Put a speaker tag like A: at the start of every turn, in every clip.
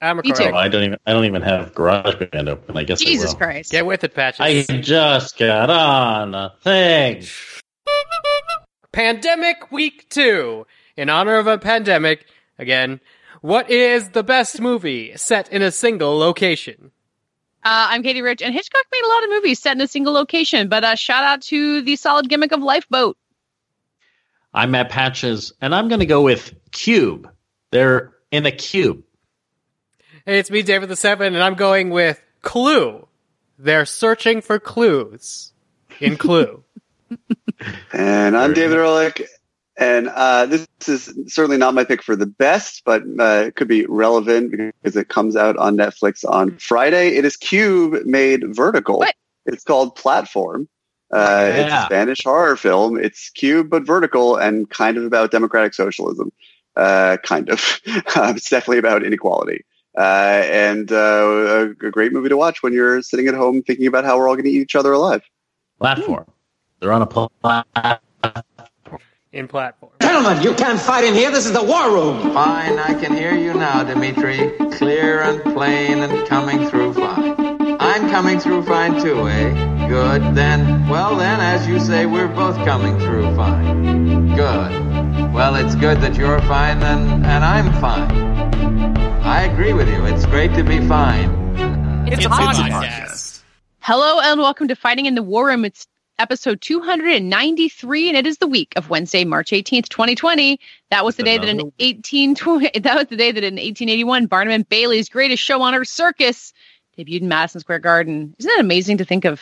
A: I'm a
B: Me too.
C: Oh, I don't even. I don't even have GarageBand open. I guess
B: Jesus
C: I will.
B: Christ.
A: Get with it, Patches.
C: I just got on a thing.
A: Pandemic Week 2. In honor of a pandemic, again, what is the best movie set in a single location?
B: Uh, I'm Katey Rich, and Hitchcock made a lot of movies set in a single location, but uh, shout out to the solid gimmick of Lifeboat.
C: I'm Matt Patches, and I'm going to go with Cube. They're in a cube.
A: Hey, it's me, David the Seven, and I'm going with Clue. They're searching for clues in Clue.
D: And I'm David Ehrlich, and uh, this is certainly not my pick for the best, but uh, it could be relevant because it comes out on Netflix on Friday. It is Cube made vertical.
B: What?
D: It's called Platform. Uh, It's a Spanish horror film. It's Cube but vertical and kind of about democratic socialism. Uh, kind of. Uh, it's definitely about inequality. Uh, and uh, a, a great movie to watch when you're sitting at home thinking about how we're all going to eat each other alive.
C: Platform. They're on a platform.
A: in platform.
E: Gentlemen, you can't fight in here. This is the war room.
F: Fine, I can hear you now, Dimitri. Clear and plain and coming through fine. I'm coming through fine too, eh? Good. Then, well then, as you say, we're both coming through fine. Good. Well, it's good that you're fine and, and I'm fine. I agree with you. It's great to be fine.
B: It's, a podcast. Hello, and welcome to Fighting in the War Room. It's episode 293, and it is the week of Wednesday, March 18th, 2020. That was the day that in
C: Another
B: 1820, that was the day that in 1881, Barnum and Bailey's Greatest Show on Earth Circus debuted in Madison Square Garden. Isn't it amazing to think of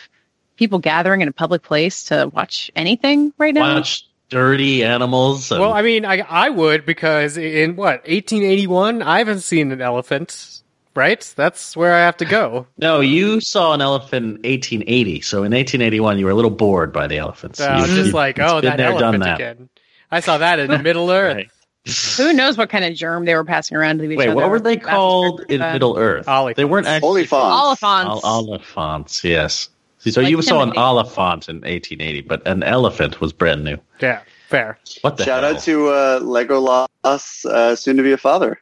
B: people gathering in a public place to watch anything right now?
C: Watch dirty animals. and-
A: Well, I mean, I, I would because in what, 1881? I haven't seen an elephant, right? That's where I have to go.
C: no, you saw an elephant in 1880. So in 1881, you were a little bored by the elephants.
A: So I was just
C: you-
A: like, oh,
C: been
A: that
C: there, done
A: elephant
C: that.
A: again. I saw that in Middle Earth.
C: Right.
B: Who knows what kind of germ they were passing around to each
C: Wait,
B: other?
C: what were they called in Middle Earth?
A: Oliphants.
C: They weren't actually
D: Oliphants.
B: Oliphants.
C: Ol- Oliphants, yes. See, So
B: Like
C: you saw an
B: Timothy.
C: oliphant in 1880, but an elephant was brand new.
A: Yeah, fair.
C: What the
D: Shout
C: hell?
D: out to uh, Legolas, uh, soon to be a father.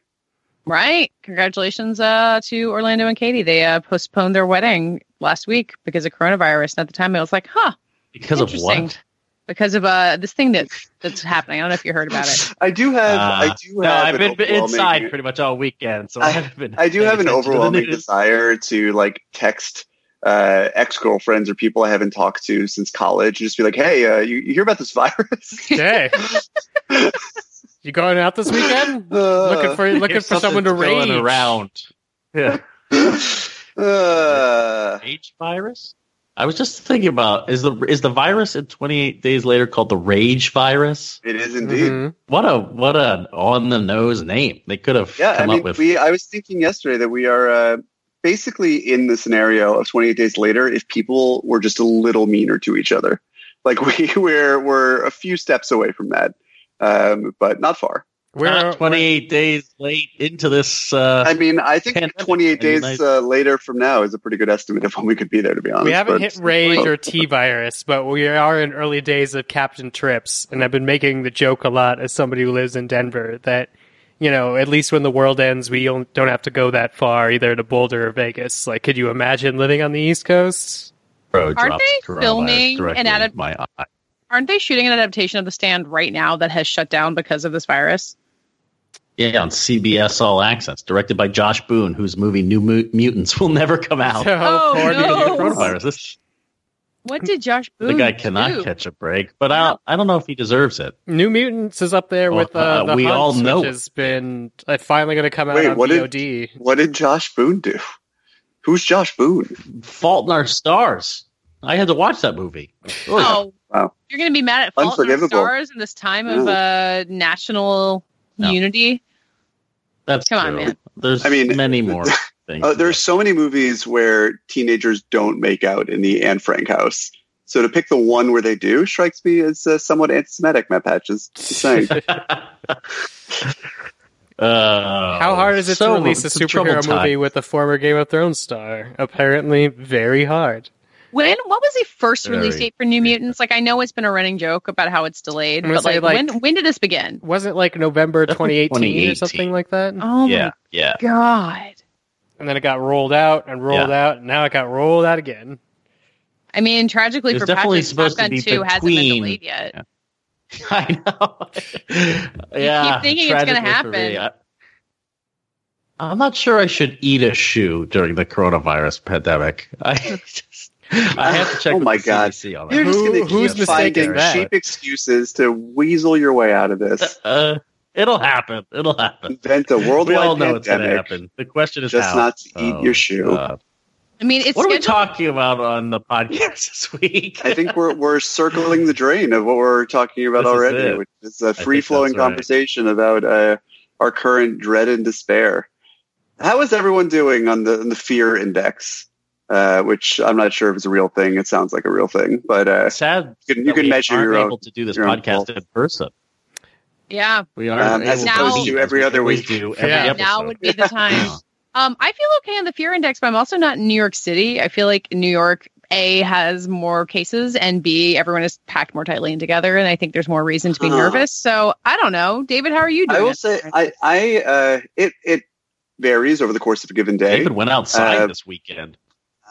B: Right. Congratulations uh, to Orlando and Katy. They uh, postponed their wedding last week because of coronavirus. And at the time, I was like, huh,
C: because of what?
B: because of uh, this thing that's that's happening. I don't know if you heard about it.
D: I do have.
C: Uh,
D: I do
C: no,
D: have.
C: I've
D: an
C: been
D: overwhelming-
C: inside pretty much all weekend, so I,
D: I-
C: haven't been.
D: I do have an
C: attention to the
D: overwhelming desire to like text uh, ex girlfriends or people I haven't talked to since college and just be like, "Hey, uh, you, you hear about this virus?"
A: Okay. you going out this weekend?
D: Uh,
A: looking for looking for someone to
C: going
A: rage.
C: around. Yeah,
D: uh,
C: rage virus. I was just thinking about is the is the virus in 28 days later called the rage virus?
D: it is indeed.
A: Mhm.
C: What a what a on the nose name. They could have
D: Yeah, I mean,
C: up with.
D: we. I was thinking yesterday that we are uh, basically in the scenario of 28 days later if people were just a little meaner to each other. Like we we're we're a few steps away from that, um, but not far.
A: We're
C: not 28 days late into this. Uh,
D: I mean, I think
C: Pandemic.
D: 28
C: I mean,
D: days
C: I-
D: uh, later from now is a pretty good estimate of when we could be there. To be honest,
A: we haven't
D: but-
A: hit rage or T virus, but we are in early days of Captain Trips, and I've been making the joke a lot as somebody who lives in Denver that you know at least when the world ends, we don't don't have to go that far either to Boulder or Vegas. Like, could you imagine living on the East Coast?
C: bro
B: Aren't
C: drops
B: they
C: uh,
B: filming
C: directly
B: an adap-
C: my eye.
B: Aren't they shooting an adaptation of The Stand right now that has shut down because of this virus?
C: Yeah, on CBS All Access, directed by Josh Boone, whose movie New Mu- Mutants will never come out.
A: So,
B: Oh,
A: oh
B: no.
C: Coronavirus. This,
B: What did Josh Boone do?
C: the guy cannot
B: do?
C: catch a break, but I don't, I don't know if he deserves it.
A: New Mutants is up there with uh,
C: uh,
A: the
C: we
A: Hunts,
C: all know
A: which has been uh, finally going to come out
D: Wait,
A: on
D: what did- What did Josh Boone do? Who's Josh Boone?
C: Fault in Our Stars. I had to watch that movie.
B: Oh,
D: Wow.
B: you're going to be mad at Fault in Our Stars in this time of uh, national
C: No.
B: unity?
C: That's
B: Come on, man.
C: There's
D: I mean,
C: many more things.
D: Uh, there's so many movies where teenagers don't make out in the Anne Frank house. So to pick the one where they do strikes me as uh, somewhat anti-Semitic. Matt Patches, just saying.
C: Uh,
A: How hard is it
C: so-
A: to release a superhero
C: time.
A: movie with a former Game of Thrones star? Apparently, very hard.
B: When what was the first
C: Very
B: release date for New Mutants? Like I know it's been a running joke about how it's delayed, but
A: say,
B: like,
A: like-
B: when when did this begin?
A: Wasn't it like November
C: Definitely
A: 2018, or something like that?
B: Oh
C: Yeah,
B: my
C: yeah.
B: god!
A: And then it got rolled out and rolled
C: Yeah.
A: out, and now it got rolled out again.
B: I mean, tragically
C: It
B: for
C: definitely
B: Patrick, Top
C: supposed to
B: Gun
C: be
B: 2 hasn't been delayed yet.
C: I know. yeah,
B: thinking it's gonna
C: tragically for me.
B: happen.
C: I, am not sure I should eat a shoe during the coronavirus pandemic. I just, I have to check.
D: Oh my God.
C: CDC on that.
D: You're just going to
A: who's
D: keep finding
A: that?
D: cheap excuses to weasel your way out of this.
C: Uh, it'll happen. It'll happen.
D: Invent a
C: We all know it's going to happen. The question is
D: just
C: how.
D: not to eat
C: Oh,
D: your shoe.
C: God.
B: I mean, it's
C: What are we talking about on the podcast this week?
D: I think we're we're circling the drain of what we're talking about
C: This
D: already,
C: it.
D: which is a free flowing
C: that's right.
D: conversation about uh, our current dread and despair. How is everyone doing on the on the fear index? Uh, which I'm not sure if it's a real thing. It sounds like a real thing, but uh,
C: sad.
D: you can, you
C: that
D: can
C: we
D: measure
C: aren't
D: your own.
C: able to do this podcast in person.
B: Yeah,
C: We are
D: Um, as
C: able
B: opposed
C: meet,
D: to every other
C: always
D: week.
C: Do every
A: Yeah.
C: episode.
B: now would be the time. Um, I feel okay on the fear index, but I'm also not in New York City. I feel like New York A has more cases, and B everyone is packed more tightly in together, and I think there's more reason to be
D: Huh.
B: nervous. So I don't know, David. How are you doing?
D: I will say, I, I, uh, it, it varies over the course of a given day.
C: David went outside
D: Uh,
C: this weekend.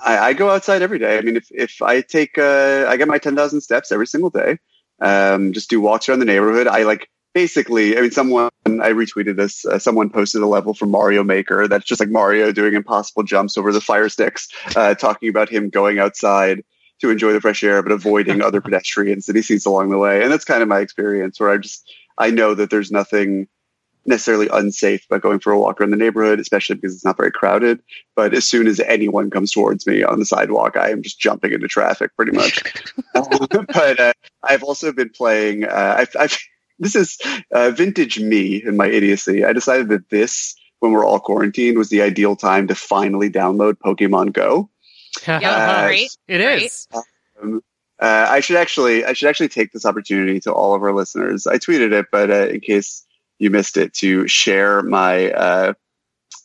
D: I, I go outside every day. I mean, if, if I take, uh, I get my 10,000 steps every single day. Um, just do walks around the neighborhood. I like basically, I mean, someone, I retweeted this, uh, someone posted a level from Mario Maker that's just like Mario doing impossible jumps over the fire sticks, uh, talking about him going outside to enjoy the fresh air, but avoiding other pedestrians that he sees along the way. And that's kind of my experience where I just, I know that there's nothing necessarily unsafe about going for a walk around the neighborhood, especially because it's not very crowded. But as soon as anyone comes towards me on the sidewalk, I am just jumping into traffic pretty much. but uh, I've also been playing. Uh, I've, I've this is uh, vintage me and my idiocy. I decided that this, when we're all quarantined, was the ideal time to finally download Pokemon Go.
B: Yeah,
D: Uh,
B: right.
A: It
D: Um, uh, I should actually, I should actually take this opportunity to all of our listeners. I tweeted it, but uh, in case you missed it, to share my uh,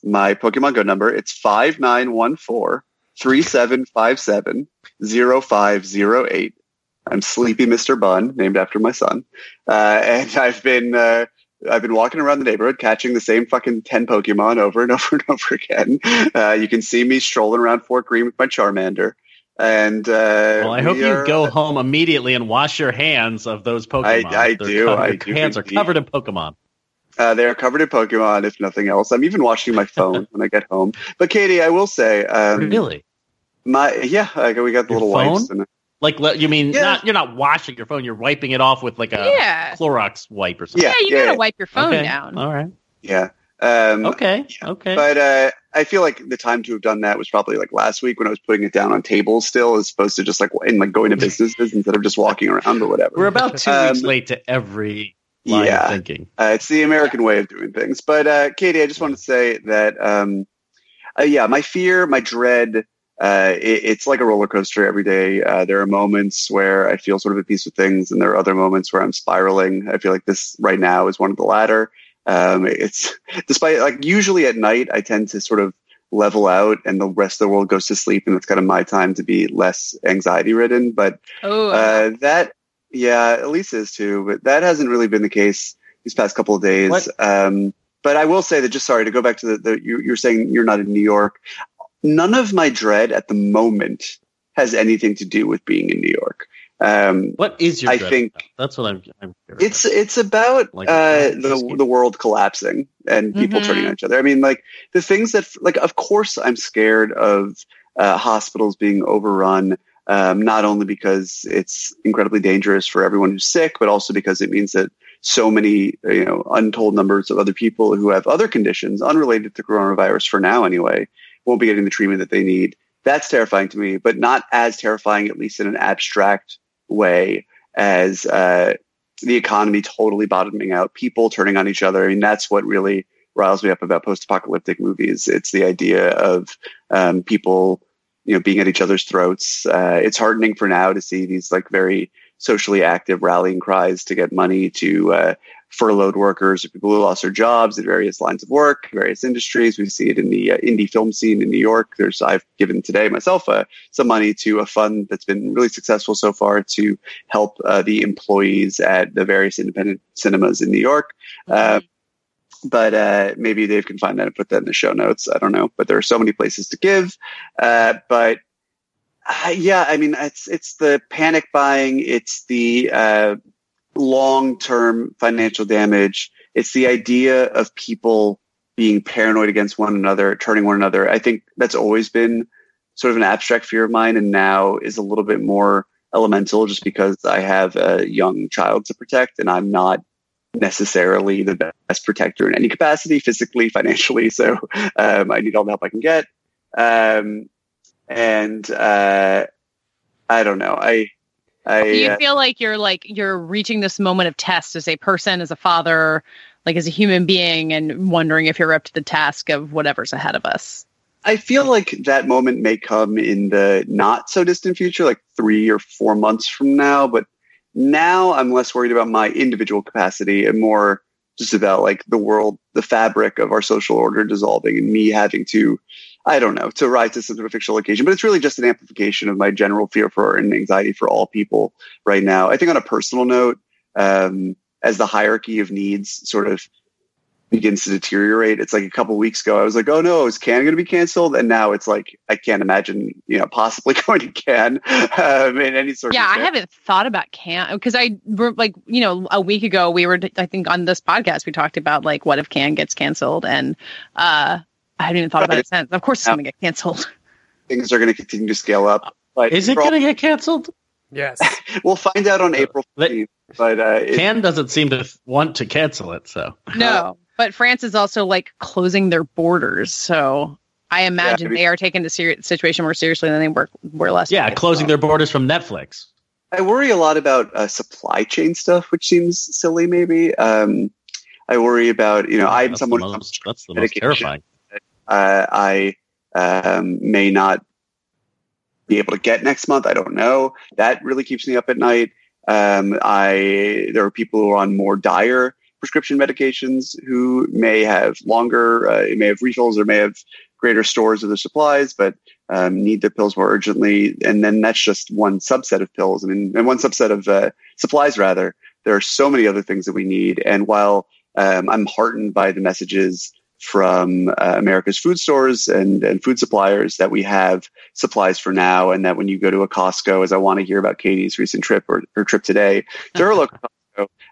D: my Pokemon Go number. It's five nine one four three seven five seven zero five zero eight. I'm Sleepy Mr. Bun, named after my son, uh, and I've been uh, I've been walking around the neighborhood catching the same fucking ten Pokemon over and over and over again. Uh, you can see me strolling around Fort Greene with my Charmander. And uh,
C: Well, I hope
D: we
C: you
D: are-
C: go home immediately and wash your hands of those Pokemon.
D: I
C: They're
D: do,
C: covered-
D: I
C: your
D: do
C: hands are covered in Pokemon.
D: Uh, they are covered in Pokemon, if nothing else. I'm even watching my phone when I get home. But Katey, I will say, um,
C: really?
D: my yeah, I, we got the
C: Your
D: little
C: phone?
D: wipes. And,
C: Like you mean
D: Yeah.
C: not? You're not washing your phone. You're wiping it off with like a
B: yeah,
C: Clorox wipe or something.
D: Yeah,
B: yeah. You
D: yeah,
B: gotta
D: yeah.
B: wipe your phone
C: okay.
B: down.
C: All right.
D: yeah. Um,
C: Okay. Okay.
D: But uh, I feel like the time to have done that was probably like last week when I was putting it down on tables still, as opposed to just like in like going to businesses instead of just walking around or whatever.
C: We're about two
D: Um,
C: weeks late to every line
D: yeah.
C: of thinking.
D: Uh, it's the American way of doing things. But uh, Katey, I just want to say that, um, uh, yeah, my fear, my dread, uh, it, it's like a roller coaster every day. Uh, there are moments where I feel sort of at peace with things, and there are other moments where I'm spiraling. I feel like this right now is one of the latter. Um, it's despite like usually at night, I tend to sort of level out, and the rest of the world goes to sleep, and it's kind of my time to be less anxiety ridden. But
B: Oh,
D: uh, that, yeah, Elisa is too, but that hasn't really been the case these past couple of days. Um, but I will say that just sorry to go back to the, the you, you're saying you're not in New York. None of my dread at the moment has anything to do with being in New York. Um,
C: What is your?
D: I
C: dread
D: think-
C: about? that's what I'm. I'm curious
D: it's it's about
C: Like,
D: uh,
C: uh,
D: the the world collapsing and people
B: Mhm.
D: turning on each other. I mean, like the things that like of course I'm scared of uh, hospitals being overrun. Um, not only because it's incredibly dangerous for everyone who's sick, but also because it means that so many you know untold numbers of other people who have other conditions unrelated to coronavirus for now anyway won't be getting the treatment that they need. That's terrifying to me, but not as terrifying, at least in an abstract way, as uh, the economy totally bottoming out, people turning on each other. I mean, that's what really riles me up about post-apocalyptic movies. It's the idea of um, people, you know, being at each other's throats. Uh, it's heartening for now to see these like very socially active rallying cries to get money to uh, furloughed workers or people who lost their jobs in various lines of work, various industries. We see it in the uh, indie film scene in New York. There's I've given today myself uh, some money to a fund that's been really successful so far to help uh, the employees at the various independent cinemas in New York. Uh, but uh, maybe Dave can find that and put that in the show notes. I don't know, but there are so many places to give. Uh, but uh, yeah, I mean, it's it's the panic buying, it's the uh, long term financial damage, it's the idea of people being paranoid against one another, turning one another. I think that's always been sort of an abstract fear of mine, and now is a little bit more elemental, just because I have a young child to protect, and I'm not necessarily the best protector in any capacity, physically, financially. So um, I need all the help I can get. Um, and uh, I don't know. I, I
B: Do you
D: uh,
B: feel like you're like you're reaching this moment of test as a person, as a father, like as a human being, and wondering if you're up to the task of whatever's ahead of us?
D: I feel like that moment may come in the not so distant future, like three or four months from now. But now I'm less worried about my individual capacity and more just about like the world, the fabric of our social order dissolving and me having to, I don't know, to rise to some sort of fictional occasion. But it's really just an amplification of my general fear for and anxiety for all people right now. I think on a personal note, um, as the hierarchy of needs sort of begins to deteriorate. It's like a couple weeks ago, I was like, "Oh no, is Cannes going to be canceled?" And now it's like I can't imagine, you know, possibly going to Cannes um, in any sort.
B: Yeah,
D: of
B: I haven't thought about Cannes because I re- like you know a week ago we were I think on this podcast we talked about like what if Cannes gets canceled and uh I haven't even thought about it since. Of course it's going to get canceled.
D: Things are going to continue to scale up. But
C: Is it going to get canceled?
A: Yes.
D: We'll find out on April
C: Let-
D: 15th. But uh, it,
C: Cannes doesn't seem to want to cancel it, so
B: No, but France is also like closing their borders, so I imagine
D: I mean-
B: they are taking the seri- situation more seriously than they were were last.
C: yeah,
B: week.
C: closing their borders from Netflix.
D: I worry a lot about uh, supply chain stuff, which seems silly. Maybe um, I worry about you know I'm someone
C: the
D: who
C: most, that's the most terrifying.
D: uh, I um, may not be able to get next month. I don't know. That really keeps me up at night. Um, I there are people who are on more dire prescription medications who may have longer, uh, may have refills or may have greater stores of their supplies, but um, need the pills more urgently. And then that's just one subset of pills. I mean, and one subset of uh, supplies rather. There are so many other things that we need. And while um, I'm heartened by the messages from uh, America's food stores and, and food suppliers that we have supplies for now, and that when you go to a Costco, as I want to hear about Katey's recent trip or her trip today to her local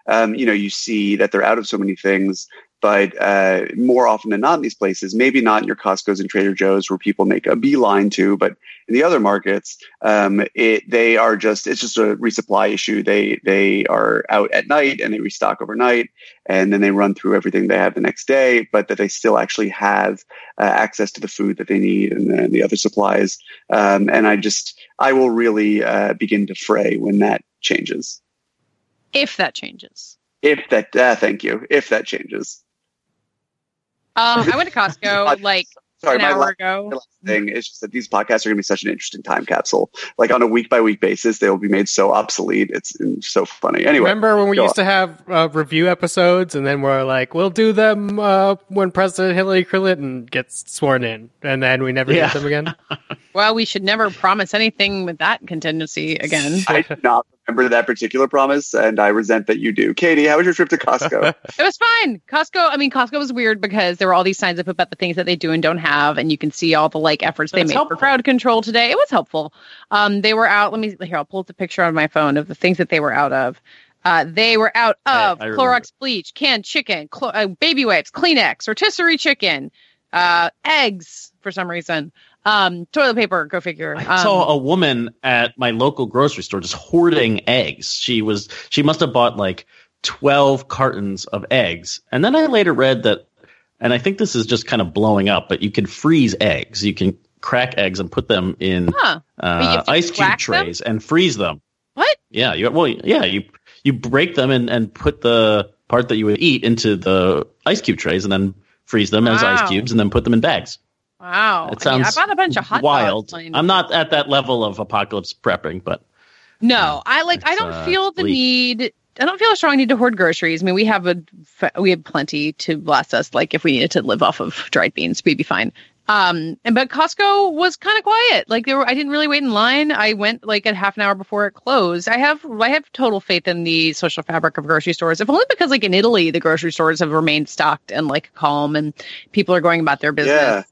D: Um, you know, you see that they're out of so many things. But uh, more often than not in these places, maybe not in your Costco's and Trader Joe's where people make a beeline to, but in the other markets, um, it, they are just it's just a resupply issue. They they are out at night and they restock overnight, and then they run through everything they have the next day, but that they still actually have uh, access to the food that they need and then the other supplies. Um, and I just I will really uh, begin to fray when that changes.
B: If that changes.
D: If that, uh, thank you. If that changes.
B: Um, I went to Costco like
D: Sorry,
B: an
D: my
B: hour
D: last,
B: ago.
D: my last thing is just that these podcasts are going to be such an interesting time capsule. Like on a week by week basis, they will be made so obsolete. It's, it's so funny. Anyway,
A: Remember when we
D: go
A: used to have uh, review episodes, and then we're like, we'll do them uh, when President Hillary Clinton gets sworn in, and then we never
C: Yeah.
A: did them again.
B: Well, we should never promise anything with that contingency again.
D: I do not remember that particular promise, and I resent that you do. Katey, how was your trip to Costco?
B: It was fine. Costco, I mean, Costco was weird because there were all these signs up about the things that they do and don't have, and you can see all the like efforts they made
C: helpful.
B: for crowd control today. It was helpful. Um, they were out. Let me here. I'll pull up the picture on my phone of the things that they were out of. Uh, they were out of
C: I remember.
B: Clorox bleach, canned chicken, clo- uh, baby wipes, Kleenex, rotisserie chicken, uh, eggs for some reason, um, toilet paper. Go figure.
C: I
B: Um,
C: saw a woman at my local grocery store just hoarding eggs. She was she must have bought like 12 cartons of eggs. And then I later read that and I think this is just kind of blowing up, but you can freeze eggs. You can crack eggs and put them in
B: huh?
C: uh, ice cube
B: crack them?
C: trays and freeze them.
B: What?
C: Yeah, you well yeah, you you break them and, and put the part that you would eat into the ice cube trays and then freeze them as ice cubes and then put them in bags.
B: Wow.
C: It
B: I, mean, I bought a bunch of hot
C: wild.
B: dogs. playing-
C: I'm not at that level of apocalypse prepping, but
B: No, I like. I don't
C: uh,
B: feel the
C: bleak.
B: need. I don't feel a strong need to hoard groceries. I mean, we have a we have plenty to last us. Like if we needed to live off of dried beans, we'd be fine. Um, and but Costco was kind of quiet. Like there were, I didn't really wait in line. I went like a half an hour before it closed. I have, I have total faith in the social fabric of grocery stores. If only because like in Italy, the grocery stores have remained stocked and like calm, and people are going about their business.
D: Yeah.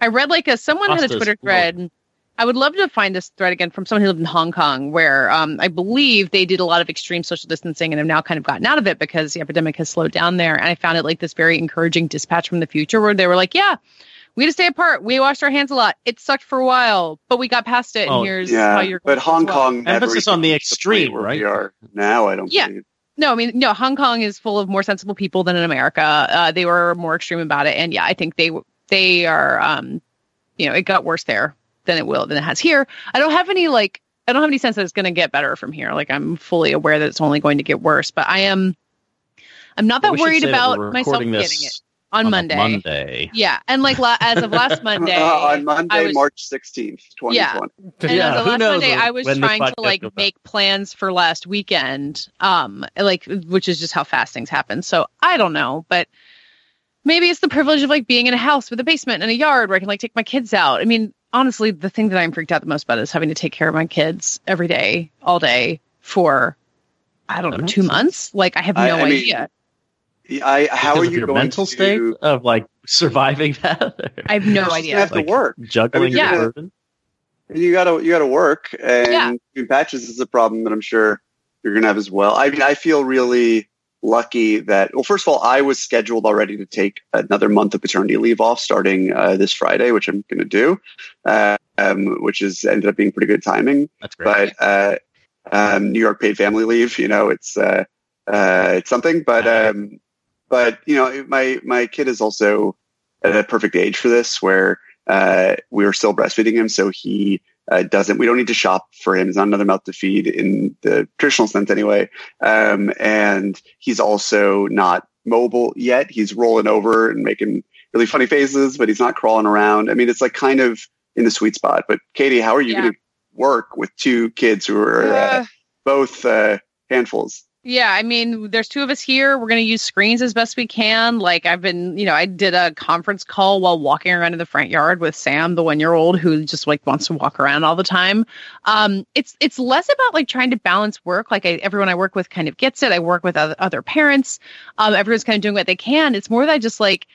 B: I read like a someone had a
C: Pasta's
B: Twitter
C: cool.
B: thread. I would love to find this thread again from someone who lived in Hong Kong, where um, I believe they did a lot of extreme social distancing and have now kind of gotten out of it because the epidemic has slowed down there. And I found it like this very encouraging dispatch from the future where they were like, "Yeah, we had to stay apart. We washed our hands a lot. It sucked for a while, but we got past it.
C: Oh,
B: and here's
D: Yeah,
B: how you're."
D: but
B: going as
D: Hong
B: well."
D: Kong
C: Emphasis on the extreme,
D: where
C: right?
D: We are now. I don't
B: Yeah.
D: believe.
B: No, I mean, no. Hong Kong is full of more sensible people than in America. Uh, they were more extreme about it, and yeah, I think they they are. Um, you know, it got worse there than it will than it has here. I don't have any like. I don't have any sense that it's going to get better from here. Like I'm fully aware that it's only going to get worse, but I am. I'm not that worried
C: say that
B: about myself getting it on,
C: a
B: Monday.
C: Monday.
B: Yeah, and like la- as of last Monday,
D: Uh, on Monday,
B: was-
D: March sixteenth, twenty
B: Yeah. And
C: Yeah,
B: as of
C: who
B: last
C: knows
B: Monday, I was trying to like
C: goes out.
B: make plans for last weekend, um, like which is just how fast things happen. So I don't know, but maybe it's the privilege of like being in a house with a basement and a yard where I can like take my kids out. I mean, honestly, the thing that I'm freaked out the most about is having to take care of my kids every day, all day for I don't know, two months. Like I have no
D: I- I mean,
B: idea.
D: I, how
C: Because
D: are you
C: your
D: going
C: mental
D: to,
C: state of like surviving that?
B: I have no idea.
D: gonna have
C: Like,
D: to work.
C: Juggling
B: Yeah.
C: burden.
D: You gotta you gotta work, and
B: Yeah.
D: patches is a problem that I'm sure you're gonna have as well. I mean, I feel really lucky that well, first of all, I was scheduled already to take another month of paternity leave off starting uh, this Friday, which I'm gonna do, uh, um, which is ended up being pretty good timing.
C: That's great.
D: But uh, um, New York paid family leave, you know, it's uh, uh, it's something. But um, but you know, my my kid is also at a perfect age for this, where uh, we are still breastfeeding him, so he uh, doesn't. We don't need to shop for him. He's not another mouth to feed in the traditional sense, anyway. Um, and he's also not mobile yet. He's rolling over and making really funny faces, but he's not crawling around. I mean, it's like kind of in the sweet spot. But Katey, how are you
B: Yeah.
D: going to work with two kids who are uh,
B: Uh,
D: both uh, handfuls?
B: Yeah, I mean, there's two of us here. We're going to use screens as best we can. Like, I've been, you know, I did a conference call while walking around in the front yard with Sam, the one year old who just like wants to walk around all the time. Um, it's it's less about like trying to balance work. Like, I, everyone I work with kind of gets it. I work with other, other parents. Um, everyone's kind of doing what they can. It's more that I just like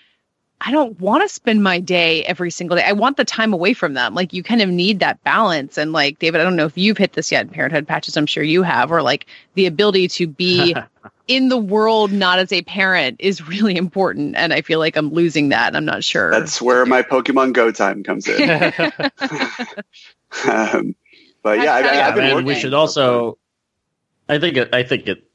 B: I don't want to spend my day every single day. I want the time away from them. Like you kind of need that balance. And like David, I don't know if you've hit this yet in parenthood patches. I'm sure you have, or like the ability to be in the world not as a parent is really important. And I feel like I'm losing that. And I'm not sure.
D: That's where my Pokemon Go time comes in. um, but yeah, I, I,
C: yeah,
D: I've been working.
C: we should also. I think it, I think it.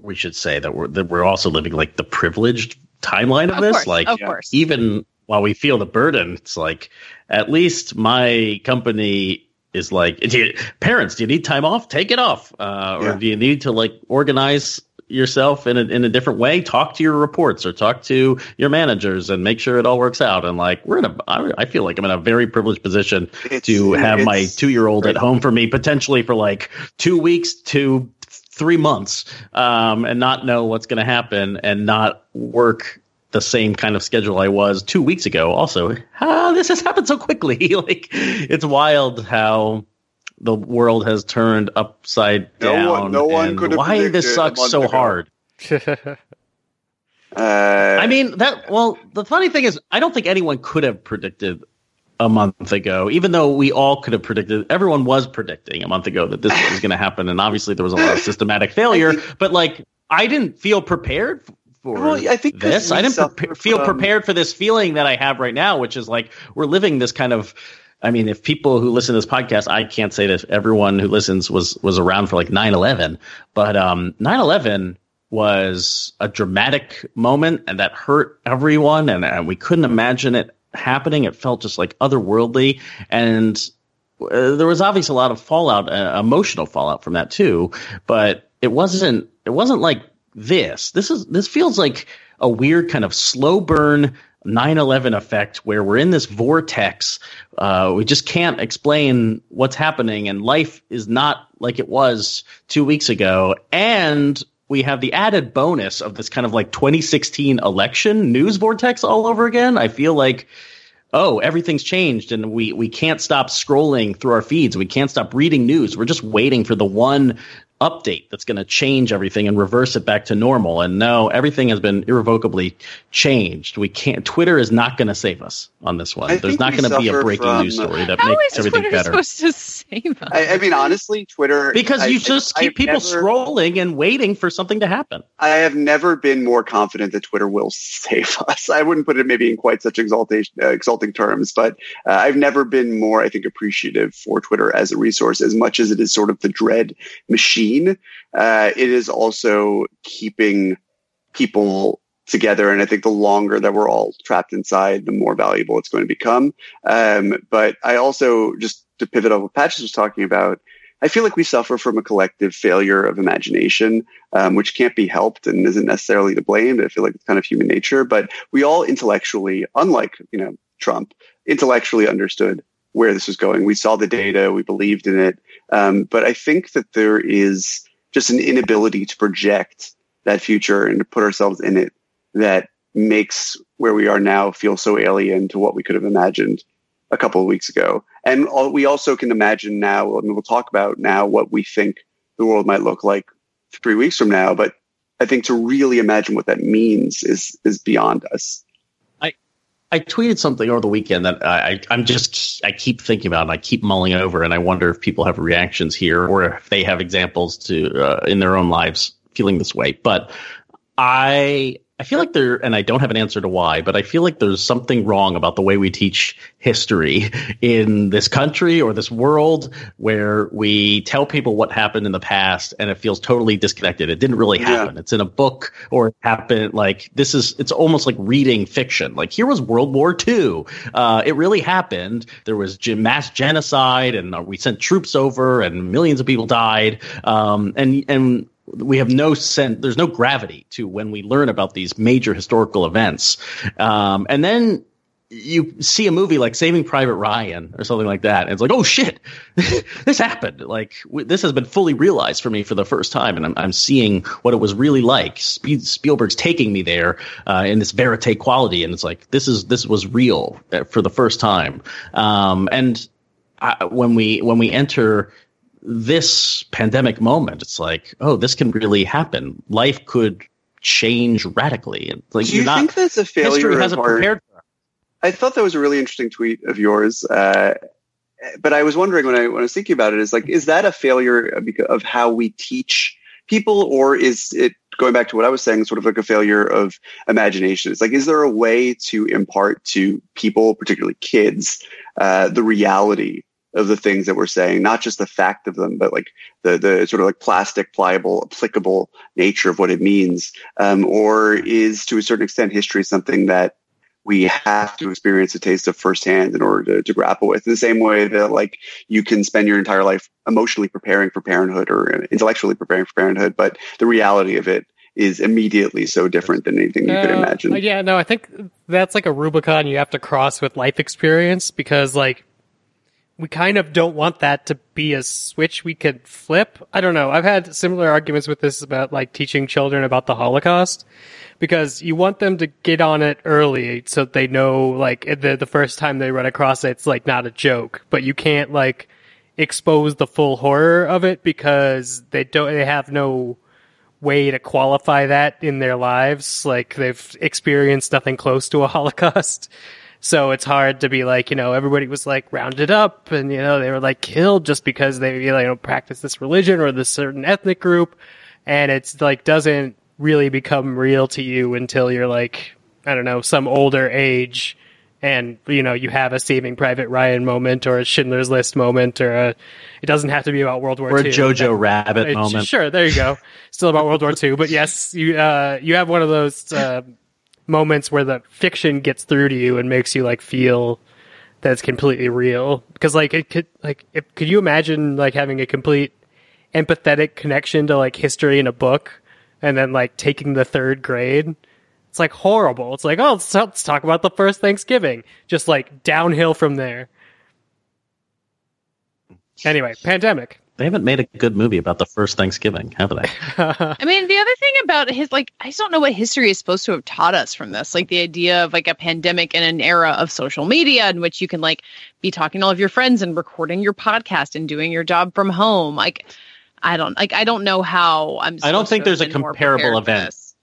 C: We should say that we're that we're also living like the privileged timeline of,
B: of
C: this.
B: course,
C: like
B: of course.
C: even while we feel the burden, it's like at least my company is like, do you, parents, do you need time off? Take it off, uh, or
D: Yeah.
C: do you need to like organize yourself in a, in a different way? Talk to your reports or talk to your managers and make sure it all works out. And like we're in a, I, I feel like I'm in a very privileged position
D: It's-
C: to have my two year old at home for me potentially for like two weeks to three months um, and not know what's going to happen and not work the same kind of schedule I was two weeks ago. Also, ah, this has happened so quickly. like it's wild how the world has turned upside
D: No
C: down.
D: one- no one could
C: why this sucks so
D: ago.
C: hard.
D: Uh,
C: I mean that. Well, the funny thing is, I don't think anyone could have predicted a month ago. Even though we all could have predicted, everyone was predicting a month ago that this was going to happen, and obviously there was a lot of systematic failure. But like, I didn't feel prepared for
D: Well, I think
C: this. I didn't prepa- feel
D: from-
C: prepared for this feeling that I have right now, which is like we're living this kind of. I mean, if people who listen to this podcast, I can't say that everyone who listens was was around for like 9-11, but um, 9-11 was a dramatic moment and that hurt everyone and, and we couldn't imagine it happening. It felt just like otherworldly and uh, there was obviously a lot of fallout, uh, emotional fallout from that too, but it wasn't, it wasn't like this. This is, this feels like a weird kind of slow burn 9-11 effect where we're in this vortex. Uh, we just can't explain what's happening and life is not like it was two weeks ago. And we have the added bonus of this kind of like 2016 election news vortex all over again. I feel like oh, everything's changed and we, we can't stop scrolling through our feeds. We can't stop reading news. We're just waiting for the one update that's going to change everything and reverse it back to normal. And no, everything has been irrevocably changed. We can't. Twitter is not going to save us on this one.
D: I
C: There's not going to be a breaking
D: from-
C: news story that
B: How
C: makes
B: is
C: everything
B: Twitter
C: better.
B: supposed to save us?
D: I, I mean, honestly, Twitter
C: Because
D: I-
C: you
D: I-
C: just keep
D: I've
C: people
D: never-
C: scrolling and waiting for something to happen.
D: I have never been more confident that Twitter will save us. I wouldn't put it maybe in quite such exaltation, uh, exalting terms, but uh, I've never been more, I think, appreciative for Twitter as a resource. As much as it is sort of the dread machine, uh, it is also keeping people together. And I think the longer that we're all trapped inside, the more valuable it's going to become. Um, but I also, just to pivot on what Patches was talking about, I feel like we suffer from a collective failure of imagination um, which can't be helped and isn't necessarily to blame. I feel like it's kind of human nature, but we all intellectually, unlike you know Trump, intellectually understood where this was going. We saw the data, we believed in it, um, but I think that there is just an inability to project that future and to put ourselves in it that makes where we are now feel so alien to what we could have imagined a couple of weeks ago. And all, we also can imagine now, and we'll talk about now what we think the world might look like three weeks from now. But I think to really imagine what that means is is beyond us.
C: I tweeted something over the weekend that I, I'm just I keep thinking about and I keep mulling over, and I wonder if people have reactions here or if they have examples to uh, in their own lives feeling this way. But I I feel like there, and I don't have an answer to why, but I feel like there's something wrong about the way we teach history in this country or this world where we tell people what happened in the past and it feels totally disconnected. It didn't really
D: Yeah.
C: happen. It's in a book or it happened like this is, it's almost like reading fiction. Like here was World War II. Uh, it really happened. There was mass genocide and uh, we sent troops over and millions of people died. Um, and, and, we have no sense there's no gravity to when we learn about these major historical events. Um, and then you see a movie like saving private ryan or something like that and it's like oh shit this happened. Like w- this has been fully realized for me for the first time and i'm, I'm seeing what it was really like Sp- spielberg's taking me there uh, in this verite quality and it's like this is this was real uh, for the first time. Um, and I, when we when we enter this pandemic moment, it's like, oh, this can really happen. Life could change radically. And like,
D: Do you
C: you're not,
D: think that's a failure?
C: history hasn't prepared for.
D: I thought that was a really interesting tweet of yours. Uh, but I was wondering when I when I was thinking about it, is like, is that a failure of of how we teach people, or is it going back to what I was saying, sort of like a failure of imagination? It's like, is there a way to impart to people, particularly kids, uh, the reality of the things that we're saying, not just the fact of them, but like the the sort of like plastic, pliable, applicable nature of what it means, um, or is to a certain extent history something that we have to experience a taste of firsthand in order to, to grapple with. In the same way that like you can spend your entire life emotionally preparing for parenthood or intellectually preparing for parenthood, but the reality of it is immediately so different than anything you could
A: Uh,
D: imagine.
A: Yeah, no, I think that's like a Rubicon you have to cross with life experience because, like, we kind of don't want that to be a switch we could flip. I don't know. I've had similar arguments with this about like teaching children about the Holocaust because you want them to get on it early so they know like the the first time they run across it, it's like not a joke, but you can't like expose the full horror of it because they don't they have no way to qualify that in their lives. Like they've experienced nothing close to a Holocaust. So it's hard to be like, you know, everybody was like rounded up and, you know, they were like killed just because they, you know, practice this religion or this certain ethnic group. And it's like, doesn't really become real to you until you're like, I don't know, some older age and, you know, you have a Saving Private Ryan moment or a Schindler's List moment or a, it doesn't have to be about World War
C: Or a
A: II.
C: Jojo Rabbit moment.
A: Sure, there you go. Still about World War II, but yes, you uh, you have one of those uh, moments where the fiction gets through to you and makes you like feel that it's completely real. Because like it could like could you imagine like having a complete empathetic connection to like history in a book and then like taking the third grade? It's like horrible. It's like oh let's, let's talk about the first Thanksgiving. Just like downhill from there. Anyway, pandemic.
C: They haven't made a good movie about the first Thanksgiving, have they?
B: I mean, the other thing about his, like, I just don't know what history is supposed to have taught us from this. Like, the idea of like a pandemic in an era of social media in which you can like be talking to all of your friends and recording your podcast and doing your job from home. Like, I don't like. I don't know how I'm.
C: I don't think
B: to
C: there's a comparable event.
B: this.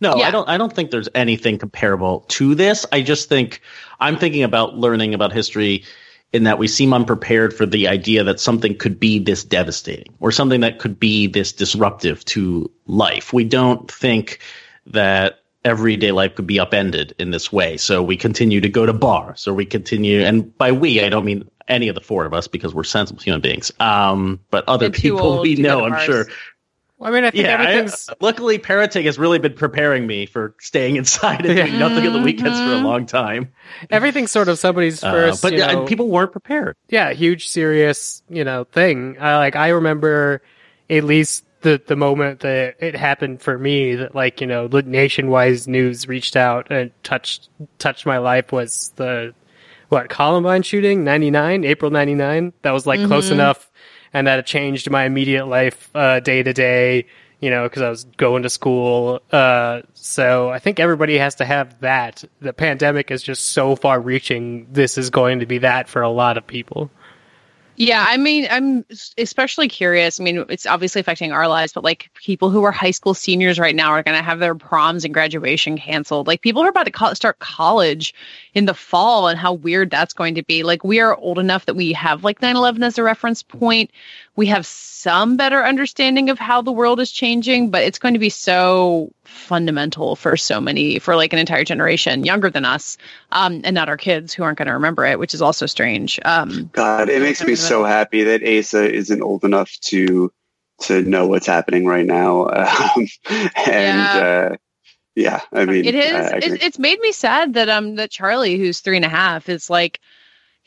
C: No,
B: Yeah.
C: I don't. I don't think there's anything comparable to this. I just think I'm thinking about learning about history in that we seem unprepared for the idea that something could be this devastating or something that could be this disruptive to life. We don't think that everyday life could be upended in this way. So we continue to go to bars or we continue, and by we, I don't mean any of the four of us because we're sensible human beings. Um, but other people we know, I'm
B: bars.
C: sure,
A: I mean, I think
C: yeah, I- luckily parenting has really been preparing me for staying inside and doing nothing on the weekends for a
B: Mm-hmm.
C: long time.
A: everything's sort of somebody's
C: Uh,
A: first.
C: but
A: you
C: yeah,
A: know,
C: people weren't prepared.
A: yeah, huge, serious, you know, thing. I like I remember at least the the moment that it happened for me that like you know the nationwide news reached out and touched touched my life was the what Columbine shooting ninety nine April ninety nine that was like close enough and that it changed my immediate life uh, day to day. You know, because I was going to school. Uh, so I think everybody has to have that. The pandemic is just so far reaching. This is going to be that for a lot of people.
B: Yeah, I mean, I'm especially curious. I mean, it's obviously affecting our lives, but like people who are high school seniors right now are going to have their proms and graduation canceled. Like people are about to co- start college in the fall and how weird that's going to be. Like we are old enough that we have like 9 11 as a reference point. We have some better understanding of how the world is changing, but it's going to be so fundamental for so many, for like an entire generation younger than us, um, and not our kids who aren't going to remember it, which is also strange. Um,
D: God, it makes me so happy that Asa isn't old enough to to know what's happening right now. Um, and
B: Yeah.
D: uh, yeah, I mean,
B: it is
D: I- I
B: it, it's made me sad that um that charlie who's three and a half is like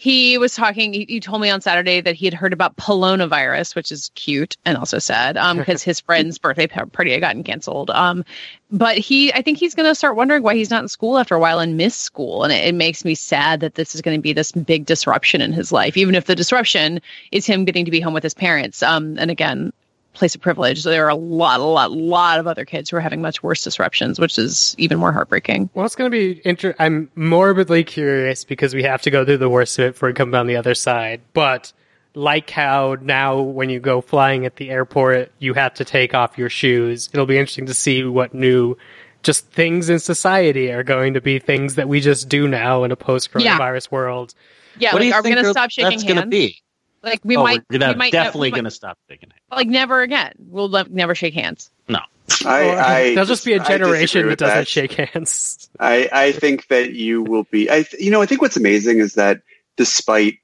B: he was talking he, he told me on saturday that he had heard about coronavirus which is cute and also sad um because his friend's birthday party had gotten canceled um but he i think he's going to start wondering why he's not in school after a while and miss school and it, it makes me sad that this is going to be this big disruption in his life even if the disruption is him getting to be home with his parents um and again place of privilege there are a lot a lot lot of other kids who are having much worse disruptions which is even more heartbreaking
A: Well, it's going to be inter- I'm morbidly curious because we have to go through the worst of it before we come down the other side. But like how now when you go flying at the airport, you have to take off your shoes. It'll be interesting to see what new just things in society are going to be things that we just do now in a post coronavirus world.
B: Yeah,
C: what do you
B: are we gonna stop shaking
C: that's
B: hands?
C: going to be?
B: Like we
C: oh,
B: might,
C: we're gonna-
B: we might
C: definitely
B: we might-
C: going to stop shaking hands.
B: like never again. We'll le- never shake hands.
C: No.
D: I, I
A: There'll just be a generation that doesn't shake hands.
D: I, I think that you will be. I, th- you know, I think what's amazing is that despite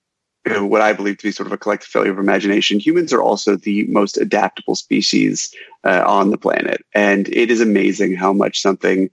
D: you know, what I believe to be sort of a collective failure of imagination, humans are also the most adaptable species uh, on the planet, and it is amazing how much something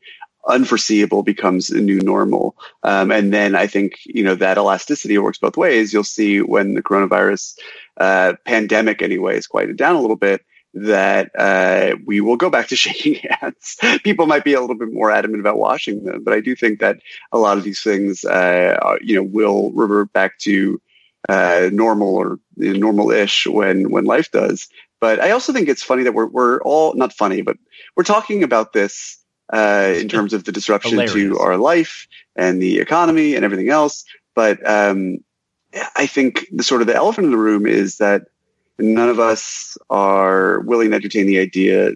D: unforeseeable becomes a new normal. Um, and then I think you know that elasticity works both ways. You'll see when the coronavirus uh, pandemic, anyway, is quieted down a little bit that uh, we will go back to shaking hands. People might be a little bit more adamant about washing them, but I do think that a lot of these things, uh, are- you know, will revert back to uh, normal or you know, normal-ish when when life does. But I also think it's funny that we're we're all not funny, but we're talking about this uh, in terms of the disruption
C: Hilarious.
D: to our life and the economy and everything else. But um, I think the sort of the elephant in the room is that none of us are willing to entertain the idea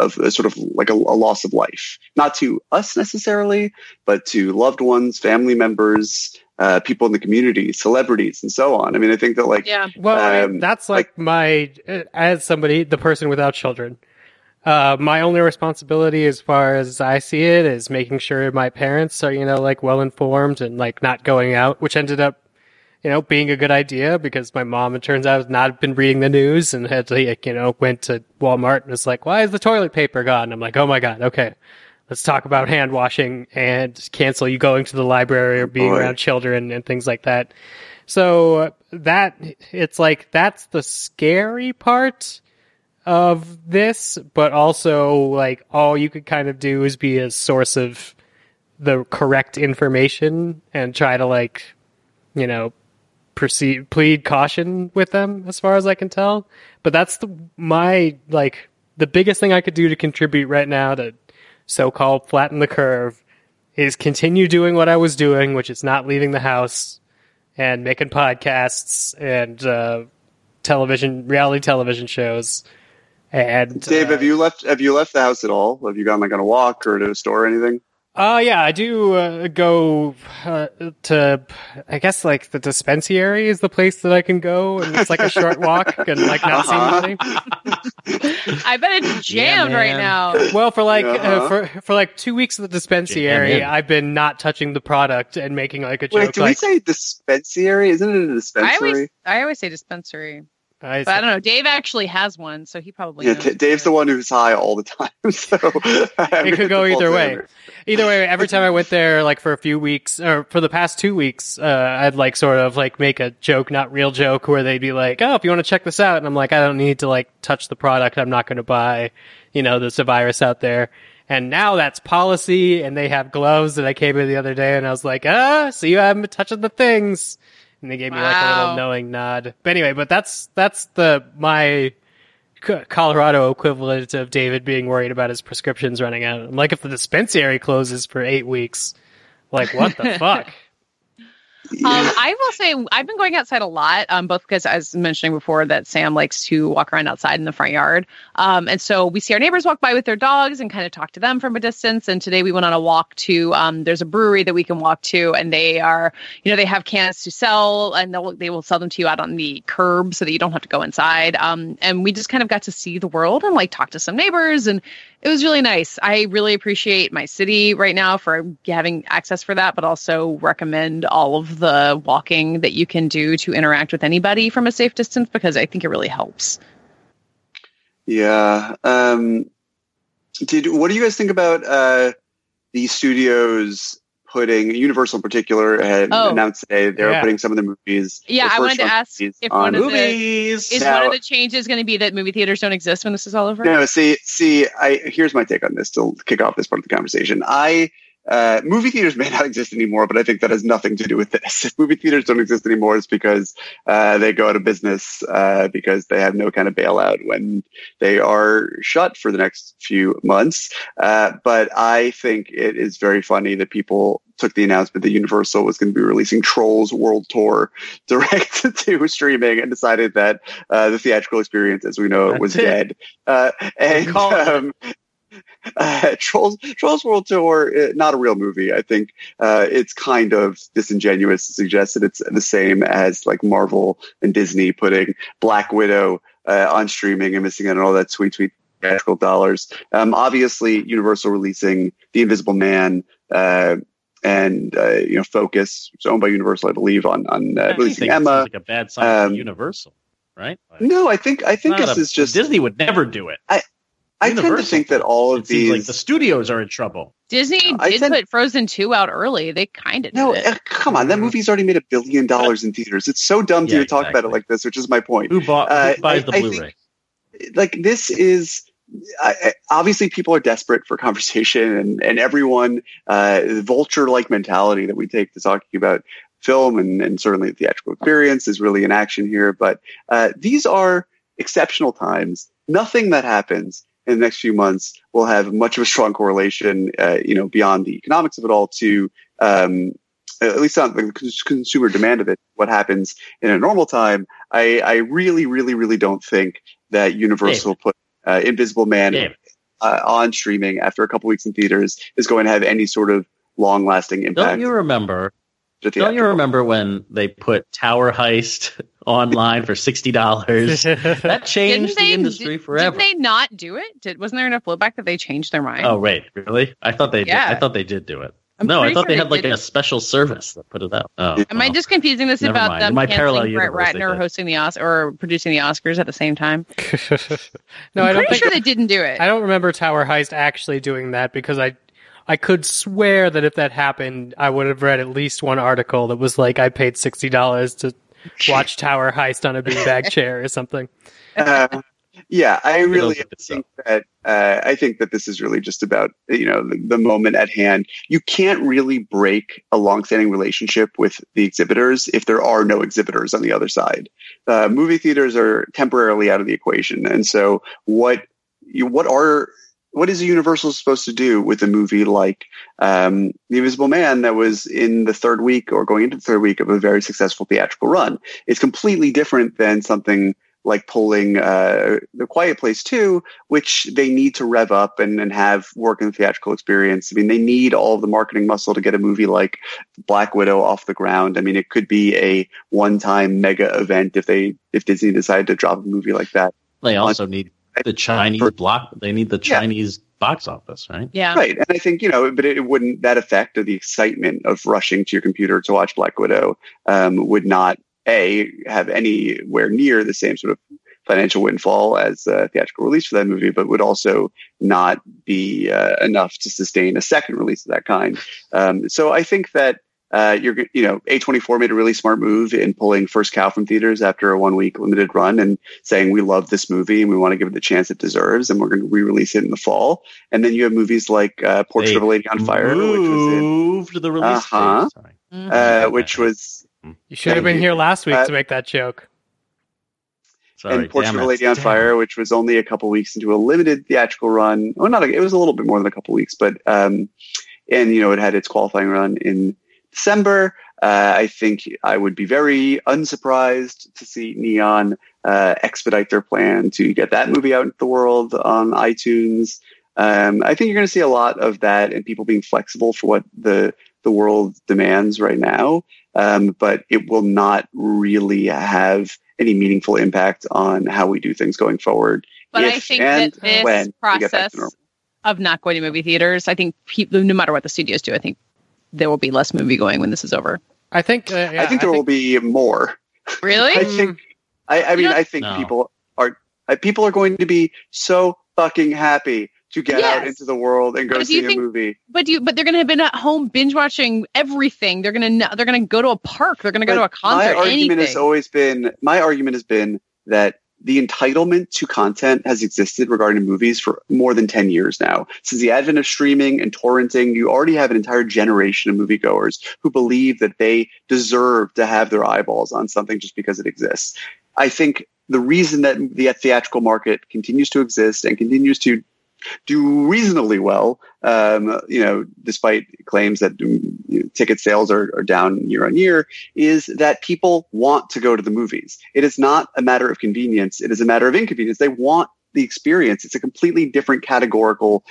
D: of a sort of like a, a loss of life, not to us necessarily, but to loved ones, family members, uh, people in the community, celebrities, and so on. I mean, I think that like
B: Yeah.
A: Well, I mean,
D: Um,
A: that's like, my uh, as somebody, the person without children. Uh, my only responsibility, as far as I see it, is making sure my parents are, you know, like well informed and like not going out, which ended up, you know, being a good idea because my mom, it turns out, has not been reading the news and had like, you know, went to Walmart and was like, "Why is the toilet paper gone?" I'm like, "Oh my god, okay." Let's talk about hand washing and cancel you going to the library or being
D: Boy.
A: around children and things like that. So that it's like that's the scary part of this, but also like all you could kind of do is be a source of the correct information and try to like, you know, proceed plead caution with them as far as I can tell. But that's the my like the biggest thing I could do to contribute right now to so-called flatten the curve is continue doing what I was doing, which is not leaving the house and making podcasts and uh, television reality television shows. And
D: Dave,
A: uh,
D: have you left? Have you left the house at all? Have you gone like on a walk or to a store or anything?
A: Oh yeah, I do uh, go uh, to. I guess like the dispensary is the place that I can go, and it's like a short walk and like not see
D: Uh-huh.
A: anybody.
B: I bet it's jammed
C: Yeah,
B: right now.
A: Well, for like
D: Uh-huh.
A: uh, for for like two weeks at the dispensary,
C: Jam in.
A: I've been not touching the product and making like a joke.
D: Wait, do
A: like,
D: we say dispensary? Isn't it a dispensary?
B: always, I always say dispensary,
A: I,
B: but I don't know. Dave actually has one, so he probably
D: yeah,
B: knows.
D: D- Dave's the one who's high all the time. So
A: it could go either way. Either way, every time I went there, like for a few weeks or for the past two weeks, uh, I'd like sort of like make a joke, not real joke, where they'd be like, "Oh, if you want to check this out," and I'm like, "I don't need to like touch the product. I'm not going to buy, you know, there's a virus out there." And now that's policy, and they have gloves that I came in the other day, and I was like, "Ah, so you haven't been touching the things." And they gave me like a little knowing nod. But anyway, but that's that's the my Colorado equivalent of David being worried about his prescriptions running out. I'm like, if the dispensary closes for eight weeks, like, what the fuck?
B: Um, I will say I've been going outside a lot, um, both because I was mentioning before that Sam likes to walk around outside in the front yard. Um, and so we see our neighbors walk by with their dogs and kind of talk to them from a distance. And today we went on a walk to, um, there's a brewery that we can walk to and they are, you know, they have cans to sell and they'll, they will sell them to you out on the curb so that you don't have to go inside. Um, and we just kind of got to see the world and like talk to some neighbors and it was really nice. I really appreciate my city right now for having access for that, but also recommend all of the walking that you can do to interact with anybody from a safe distance because I think it really helps.
D: Yeah. Um, did what do you guys think about uh, the studios putting Universal in particular had
B: Oh.
D: announced today they're
A: Yeah.
D: putting some of the movies.
B: Yeah,
D: the
B: I wanted to ask if
D: on
B: one of the-
C: Movies.
B: Is
D: Now-
B: one of the changes going to be that movie theaters don't exist when this is all over?
D: No, see, see, I here's my take on this to kick off this part of the conversation. I uh, movie theaters may not exist anymore, but I think that has nothing to do with this. If movie theaters don't exist anymore, it's because uh, they go out of business uh, because they have no kind of bailout when they are shut for the next few months. Uh, but I think it is very funny that people took the announcement that Universal was going to be releasing Trolls World Tour direct to streaming and decided that uh, the theatrical experience, as we know it, was dead. Uh, and um, uh, Trolls Trolls World Tour, uh, not a real movie. I think uh, it's kind of disingenuous to suggest that it's the same as like Marvel and Disney putting Black Widow uh, on streaming and missing out on all that sweet, sweet theatrical dollars. Um, obviously, Universal releasing The Invisible Man. Uh, and uh, you know, Focus, it's owned by Universal, I believe, on on uh, releasing Emma.
C: like a bad sign
D: um,
C: for Universal, right? Like,
D: No, I think I think this
C: a-
D: is just.
C: Disney would never do it.
D: I tend to think that all of
C: It seems
D: these.
C: like the studios are in trouble.
B: Disney
D: I
B: did
D: tend-
B: put Frozen 2 out early. They kind of
D: No,
B: did
D: uh, come on. That movie's already made a billion dollars in theaters. It's so dumb to
C: Yeah,
D: even talk about it like this, which is my point.
C: Who bought?
D: Uh,
C: who buys
D: I-
C: the
D: I
C: Blu-ray?
D: Like this is. I, I- obviously, people are desperate for conversation, and and everyone uh, vulture-like mentality that we take to talking about film and, and certainly the theatrical experience is really in action here. But uh, these are exceptional times. Nothing that happens in the next few months will have much of a strong correlation, uh, you know, beyond the economics of it all to, um, at least on the consumer demand of it, what happens in a normal time. I, I really, really, really don't think that Universal put uh, Invisible Man uh, on streaming after a couple weeks in theaters is going to have any sort of long-lasting impact.
C: don't you remember? Don't you remember when they put Tower Heist online for sixty dollars? That changed the industry forever.
B: Didn't they not do it? Did, wasn't there enough blowback that they changed their mind?
C: Oh wait, really? I thought they
B: Yeah.
C: did. I thought they did do it.
B: I'm
C: no, I thought
B: sure
C: they
B: they
C: had like
B: did
C: a special service that put it out. Oh,
B: Am I
C: oh.
B: just confusing this
C: Never
B: about
C: mind.
B: them
C: In my parallel
B: canceling Brett Ratner
C: did.
B: hosting the Os- or producing the Oscars at the same time?
A: no,
B: I'm
A: I don't
B: pretty
A: think
B: sure they didn't do it.
A: I don't remember Tower Heist actually doing that because I I could swear that if that happened, I would have read at least one article that was like I paid sixty dollars to watch Tower Heist on a beanbag chair or something.
D: uh, Yeah, I really think that uh, I think that this is really just about you know the, the moment at hand. You can't really break a longstanding relationship with the exhibitors if there are no exhibitors on the other side. Uh, movie theaters are temporarily out of the equation, and so what you what are what is Universal supposed to do with a movie like um, The Invisible Man that was in the third week or going into the third week of a very successful theatrical run? It's completely different than something like pulling uh, The Quiet Place 2, which they need to rev up and, and have work in the theatrical experience. I mean, they need all of the marketing muscle to get a movie like Black Widow off the ground. I mean, it could be a one-time mega event if they if Disney decided to drop a movie like that.
C: They also need the Chinese
D: For-
C: block. They need the
D: Yeah.
C: Chinese box office, right?
B: Yeah.
D: Right. And I think, you know, but it wouldn't, that effect of the excitement of rushing to your computer to watch Black Widow um, would not, A, have anywhere near the same sort of financial windfall as a theatrical release for that movie, but would also not be uh, enough to sustain a second release of that kind. Um, so I think that. Uh, you're, g- you know, A24 made a really smart move in pulling First Cow from theaters after a one week limited run and saying, we love this movie and we want to give it the chance it deserves and we're going to re release it in the fall. And then you have movies like uh, Portrait
C: They
D: of a Lady on Fire, which was in,
C: moved the release
D: Uh-huh.
C: date. Sorry.
B: Mhm.
D: uh, which was
A: You should have been here last week
D: Uh,
A: to make that joke.
C: Sorry.
D: and Portrait of a. Lady on
C: Damn
D: Fire, which was only a couple weeks into a limited theatrical run. Well, not a, it was a little bit more than a couple weeks, but um, and you know it had its qualifying run in December. Uh, I think I would be very unsurprised to see Neon uh, expedite their plan to get that movie out into the world on iTunes. Um, I think you're going to see a lot of that and people being flexible for what the the world demands right now. Um, but it will not really have any meaningful impact on how we do things going forward.
B: But I think
D: and
B: that this
D: we get back
B: process of not going to movie theaters, I think people, no matter what the studios do, I think there will be less movie going when this is over.
A: I think. Uh, yeah,
D: I think there will be more.
B: Really?
D: I think. I, I mean, I think
C: No.
D: people are uh, people are going to be so fucking happy to get out into the world and go
B: But do you
D: see a movie.
B: but you, but they're going to have been at home binge watching everything. They're going to, they're going to go to a park. They're going to go to a concert.
D: My argument
B: anything.
D: has always been my argument has been that the entitlement to content has existed regarding movies for more than 10 years now. Since the advent of streaming and torrenting, you already have an entire generation of moviegoers who believe that they deserve to have their eyeballs on something just because it exists. I think the reason that the theatrical market continues to exist and continues to do reasonably well, um, you know, despite claims that you know, ticket sales are, are down year on year, is that people want to go to the movies. It is not a matter of convenience; it is a matter of inconvenience. They want the experience. It's a completely different categorical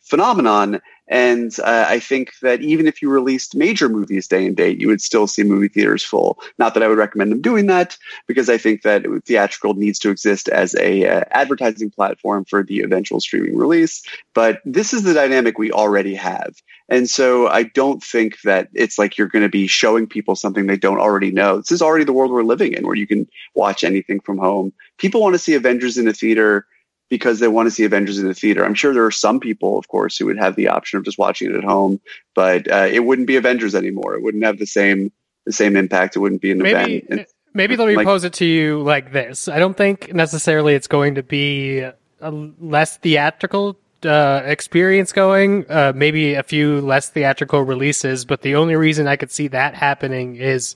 D: phenomenon. And uh, I think that even if you released major movies day and date, you would still see movie theaters full. Not that I would recommend them doing that, because I think that theatrical needs to exist as a uh, advertising platform for the eventual streaming release. But this is the dynamic we already have. And so I don't think that it's like you're going to be showing people something they don't already know. This is already the world we're living in where you can watch anything from home. People want to see Avengers in a theater because they want to see Avengers in the theater. I'm sure there are some people, of course, who would have the option of just watching it at home, but uh, it wouldn't be Avengers anymore. It wouldn't have the same the same impact. It wouldn't be an
A: maybe
D: event. And-
A: maybe let me
D: like-
A: pose it to you like this. I don't think necessarily it's going to be a less theatrical uh, experience going. Uh, maybe a few less theatrical releases, but the only reason I could see that happening is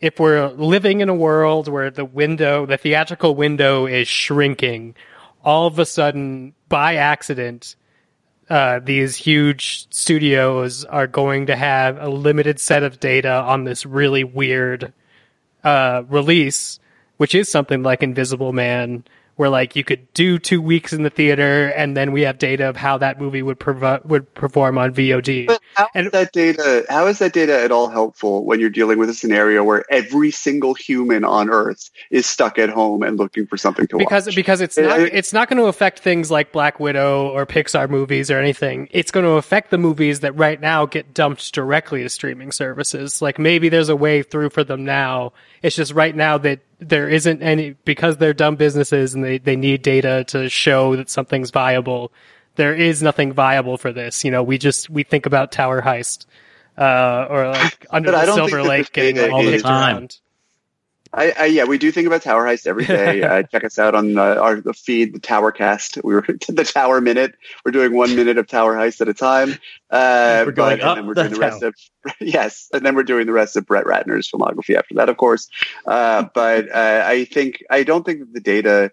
A: if we're living in a world where the window, the theatrical window is shrinking, all of a sudden by accident, uh, these huge studios are going to have a limited set of data on this really weird uh, release, which is something like Invisible Man, where like you could do two weeks in the theater, and then we have data of how that movie would provo- would perform on VOD.
D: But how is
A: And-
D: that data? How is that data at all helpful when you're dealing with a scenario where every single human on Earth is stuck at home and looking for something to
A: because
D: watch?
A: because because
D: it's
A: not it's not going to affect things like Black Widow or Pixar movies or anything. It's going to affect the movies that right now get dumped directly to streaming services. Like maybe there's a way through for them now. It's just right now that there isn't any because they're dumb businesses and they, they need data to show that something's viable. There is nothing viable for this. You know, we just we think about Tower Heist uh, or like Under
D: But I
A: the
D: don't
A: Silver Lake getting like,
C: all the
A: kicked
C: time.
A: around.
D: I, I, yeah, we do think about Tower Heist every day. uh, check us out on uh, our the feed, the Tower Cast. We were the Tower Minute. We're doing one minute of Tower Heist at a time. Uh,
C: We're going
D: but,
C: up
D: and then we're
C: the
D: doing the rest of yes, and then we're doing the rest of Brett Ratner's filmography after that, of course. Uh, but uh, I think I don't think that the data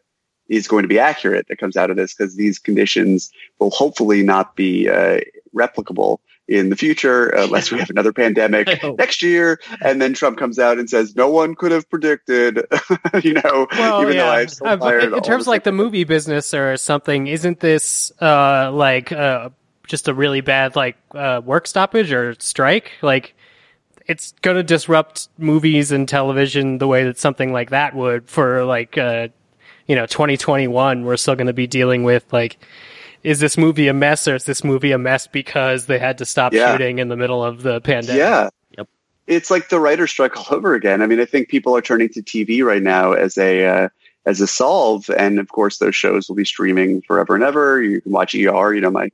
D: is going to be accurate that comes out of this because these conditions will hopefully not be uh, replicable in the future unless we have another pandemic next year and then trump comes out and says no one could have predicted you know
A: Well,
D: even though i've still
A: Uh,
D: fired
A: in, in terms of like the movie business or something, isn't this uh, like uh, just a really bad like uh, work stoppage or strike? Like, it's gonna disrupt movies and television the way that something like that would for like uh, you know 2021. We're still gonna be dealing with like. Is this movie a mess, or is this movie a mess because they had to stop
D: Yeah.
A: shooting in the middle of the pandemic?
D: Yeah.
C: Yep.
D: It's like the writer's strike all over again. I mean, I think people are turning to TV right now as a uh, as a solve, and of course, those shows will be streaming forever and ever. You can watch ER, you know, my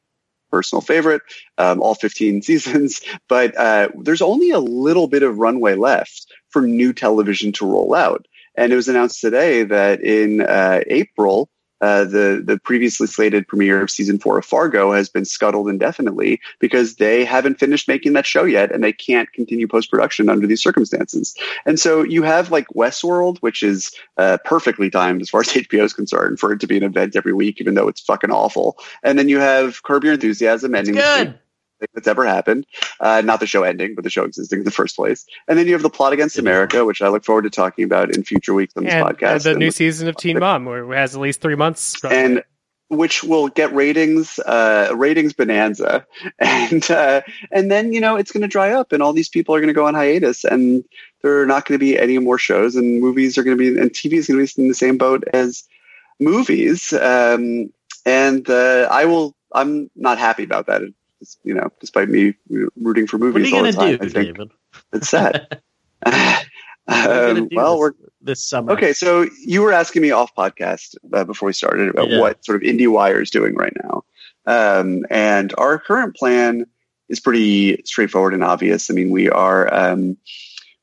D: personal favorite, um, all 15 seasons. But uh, there's only a little bit of runway left for new television to roll out, and it was announced today that in uh, April. Uh, the the previously slated premiere of season four of Fargo has been scuttled indefinitely because they haven't finished making that show yet, and they can't continue post production under these circumstances. And so you have like Westworld, which is uh, perfectly timed as far as HBO is concerned for it to be an event every week, even though it's fucking awful. And then you have Curb Your Enthusiasm ending the
C: Good.
D: Thing that's ever happened. Uh, not the show ending, but the show existing in the first place. And then you have the plot against America, which I look forward to talking about in future weeks on this
A: And,
D: podcast.
A: and the
D: And
A: new season of Teen Mom, where it has at least three months.
D: and which will get ratings, uh, ratings bonanza, and uh, and then you know it's going to dry up, and all these people are going to go on hiatus, and there are not going to be any more shows, and movies are going to be, and TV is going to be in the same boat as movies, um, and uh, I will. I'm not happy about that. You know, despite me rooting for
C: What are
D: movies
C: you
D: all the time,
C: do,
D: I think
C: David?
D: it's sad.
C: What are you gonna
D: um, well,
C: this,
D: we're
C: this summer.
D: Okay, so you were asking me off podcast uh, before we started about
C: Yeah.
D: what sort of IndieWire is doing right now, um, and our current plan is pretty straightforward and obvious. I mean, we are um,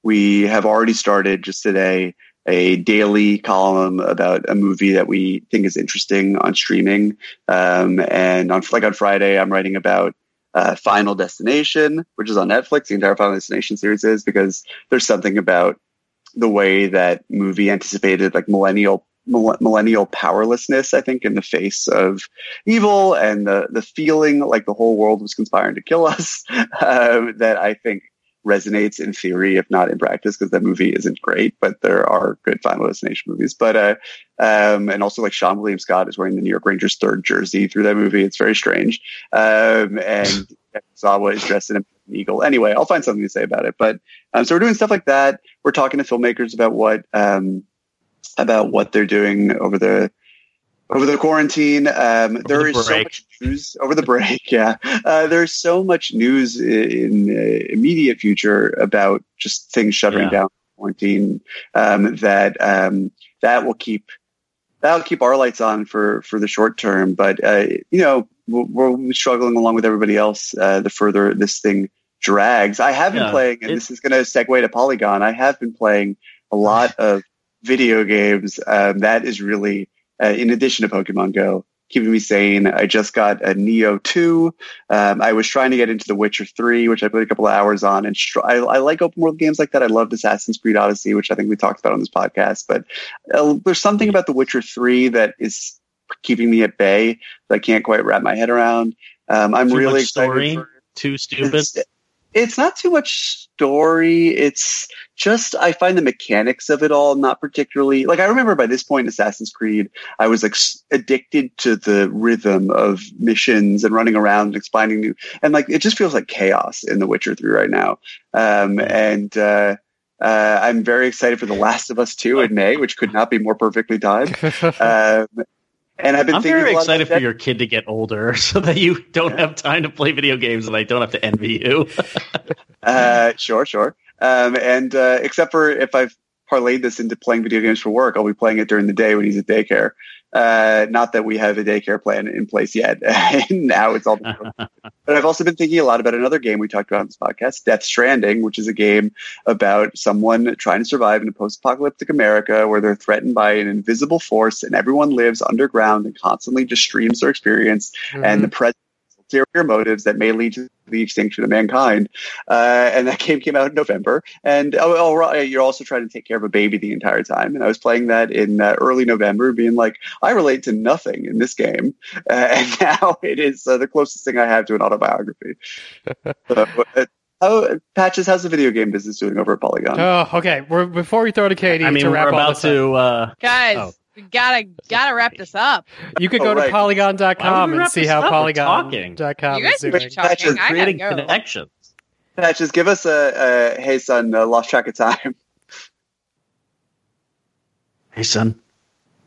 D: we have already started just today a daily column about a movie that we think is interesting on streaming, um, and on like on Friday, I'm writing about. Uh, Final Destination, which is on Netflix, the entire Final Destination series is because there's something about the way that movie anticipated like millennial millennial powerlessness i think in the face of evil and the the feeling like the whole world was conspiring to kill us um, that i think resonates in theory if not in practice because that movie isn't great but there are good final destination movies. But uh um and also like Seann William Scott is wearing the new york rangers third jersey through that movie. It's very strange. Um and Sawa is dressed in an eagle. Anyway i'll find something to say about it. But um, so we're doing stuff like that. We're talking to filmmakers about what um, about what they're doing over the over the quarantine. Um, there
C: the
D: is so much news over the break. Yeah, uh, there's so much news in the immediate future about just things shuttering
C: Yeah.
D: down quarantine um, that um, that will keep that'll keep our lights on for for the short term. But uh, you know, we're, we're struggling along with everybody else. Uh, the further this thing drags, I have been
C: Yeah,
D: playing, and this is going to segue to Polygon. I have been playing a lot of video games. Um, that is really, uh, in addition to Pokemon Go, keeping me sane. I just got a Nioh 2. Um, I was trying to get into The Witcher 3, which I played a couple of hours on. And str- I, I like open world games like that. I loved Assassin's Creed Odyssey, which I think we talked about on this podcast. But uh, there's something about The Witcher 3 that is keeping me at bay that I can't quite wrap my head around. Um, I'm
C: Too
D: really excited
C: story?
D: for
C: Too stupid.
D: It's, not too much story. It's just I find the mechanics of it all not particularly like I remember by this point in Assassin's Creed I was like addicted to the rhythm of missions and running around and expanding new and like it just feels like chaos in The Witcher 3 right now. Um, and uh, uh, I'm very excited for The Last of Us 2 in May, which could not be more perfectly timed. Um, and I've been
C: I'm
D: thinking
C: very excited for your kid to get older so that you don't have time to play video games and I don't have to envy you.
D: Uh, sure, sure. Um, and uh, except for if I've parlayed this into playing video games for work. I'll be playing it during the day when he's at daycare. Uh, not that we have a daycare plan in place yet. now it's all. but I've also been thinking a lot about another game we talked about on this podcast, Death Stranding, which is a game about someone trying to survive in a post-apocalyptic America where they're threatened by an invisible force and everyone lives underground and constantly just streams their experience
A: Mm-hmm.
D: and the present ulterior motives that may lead to the extinction of mankind. Uh, and that game came out in November. And oh, oh, you're also trying to take care of a baby the entire time. And I was playing that in uh, early November, being like, I relate to nothing in this game. Uh, and now it is uh, the closest thing I have to an autobiography. so, uh, how, Patches, how's the video game business doing over at Polygon?
A: Oh, okay. We're, before we throw to Katey
C: I mean,
A: to
C: we're
A: all
C: about to. Uh,
B: Guys,
C: Oh.
B: We gotta gotta wrap this up.
A: you could
D: Oh,
A: go to
D: right.
C: Why
A: polygon.com and see how
C: up? We're
A: polygon.com
B: You guys
A: is
B: are
A: doing.
B: just talking. I gotta
C: creating
B: go.
C: connections.
D: Patches, give us a, a hey son, uh, lost track of time.
C: Hey, son,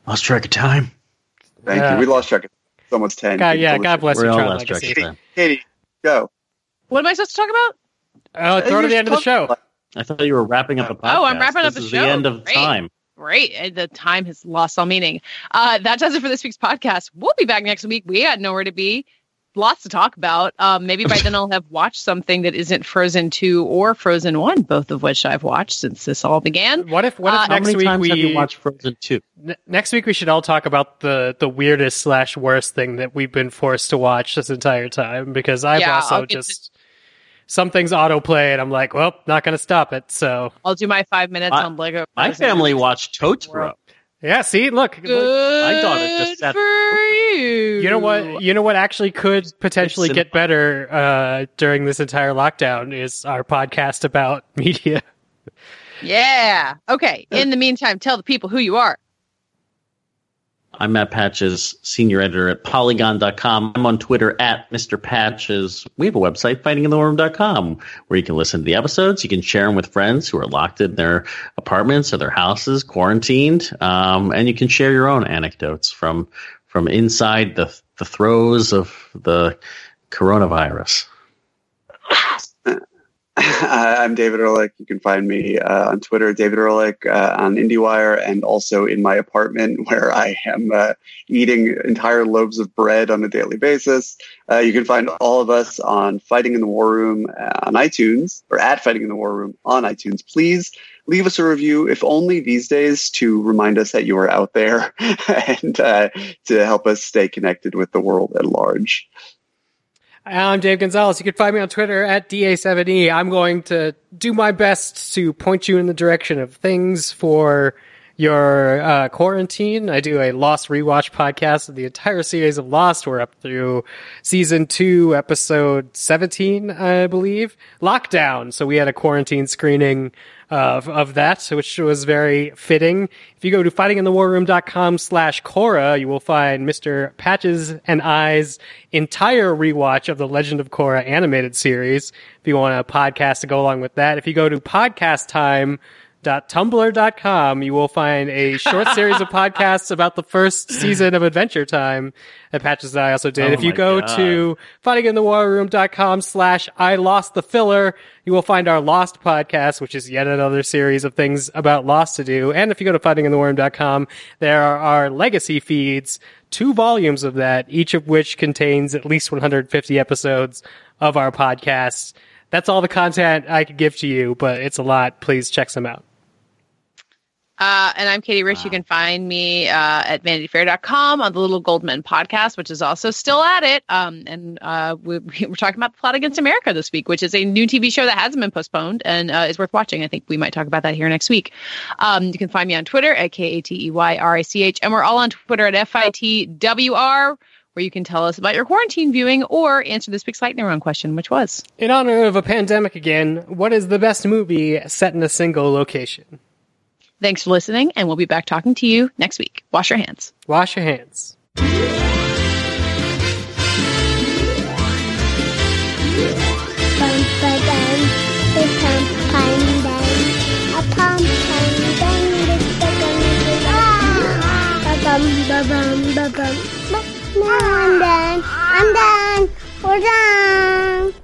C: lost track of time.
D: Thank
A: Yeah.
D: you. We lost track of It's almost 10.
A: God, yeah, God bless
C: We're
A: you,
C: all lost track of time.
D: Katey, go.
B: What am I supposed to talk about?
A: Oh, throw to the end of the show.
C: I thought you were wrapping up a podcast.
B: Oh, I'm wrapping up
C: this
B: a
C: is
B: show.
C: the end of
B: Great.
C: time.
B: Great. Uh, The time has lost all meaning. Uh, that does it for this week's podcast. We'll be back next week. We had nowhere to be. Lots to talk about. Um, maybe by then I'll have watched something that isn't Frozen 2 or Frozen 1, both of which I've watched since this all began.
A: What if what if
B: Uh,
C: How
A: next
C: many
A: week
C: times
A: we
C: have you watched Frozen 2?
A: n- next week we should all talk about the the weirdest slash worst thing that we've been forced to watch this entire time because I've
B: Yeah,
A: also
B: I'll to-
A: just some things autoplay and I'm like, well, not going to stop it. So
B: I'll do my five minutes
C: My-
B: on Lego.
C: My family watched Totoro.
A: yeah, see, look,
B: Good
C: My daughter just sat-
B: for you.
A: you know what? You know what actually could potentially get better uh, during this entire lockdown is our podcast about media.
B: Yeah. Okay. In the meantime, tell the people who you are.
C: I'm Matt Patches, senior editor at Polygon.com. I'm on Twitter at Mr. Patches. We have a website, fightingintheroom.com, where you can listen to the episodes. You can share them with friends who are locked in their apartments or their houses, quarantined, um, and you can share your own anecdotes from from inside the the throes of the coronavirus.
D: I'm David Ehrlich. You can find me uh, on Twitter, David Ehrlich, uh, on IndieWire, and also in my apartment where I am uh, eating entire loaves of bread on a daily basis. Uh, you can find all of us on Fighting in the War Room uh, on iTunes or at Fighting in the War Room on iTunes. Please leave us a review, if only these days to remind us that you are out there and uh, to help us stay connected with the world at large.
A: I'm Dave Gonzalez. You can find me on Twitter at DA7E. I'm going to do my best to point you in the direction of things for your uh, quarantine. I do a Lost rewatch podcast of the entire series of Lost. We're up through season two, episode 17, I believe. Lockdown. So we had a quarantine screening of, of that, which was very fitting. If you go to fightinginthewarroom.com slash Korra, you will find Mr. Patches and I's entire rewatch of the Legend of Korra animated series. If you want a podcast to go along with that, if you go to podcast time, tumblr.com you will find a short series of podcasts about the first season of adventure time that patches and i also did
C: Oh
A: if you go
C: God.
A: to fightinginthewarroom.com slash i lost the filler you will find our lost podcast which is yet another series of things about lost to do and if you go to fightinginthewarroom.com there are our legacy feeds two volumes of that each of which contains at least 150 episodes of our podcast that's all the content I could give to you, but it's a lot. Please check some out.
B: Uh, and I'm Katey Rich. You can find me uh, at vanityfair.com on the Little Gold Men podcast, which is also still at it. Um, and uh, we, we're talking about the plot against America this week, which is a new TV show that hasn't been postponed and uh, is worth watching. I think we might talk about that here next week. Um, you can find me on Twitter at K A T E Y R I C H. And we're all on Twitter at F I T W R, where you can tell us about your quarantine viewing or answer this week's lightning round question, which was.
A: In honor of a pandemic again, what is the best movie set in a single location?
B: Thanks for listening, and we'll be back talking to you next week. Wash your hands.
A: Wash your hands.
G: Bum ah. Bum bum bum. I'm done. I'm done. We're done.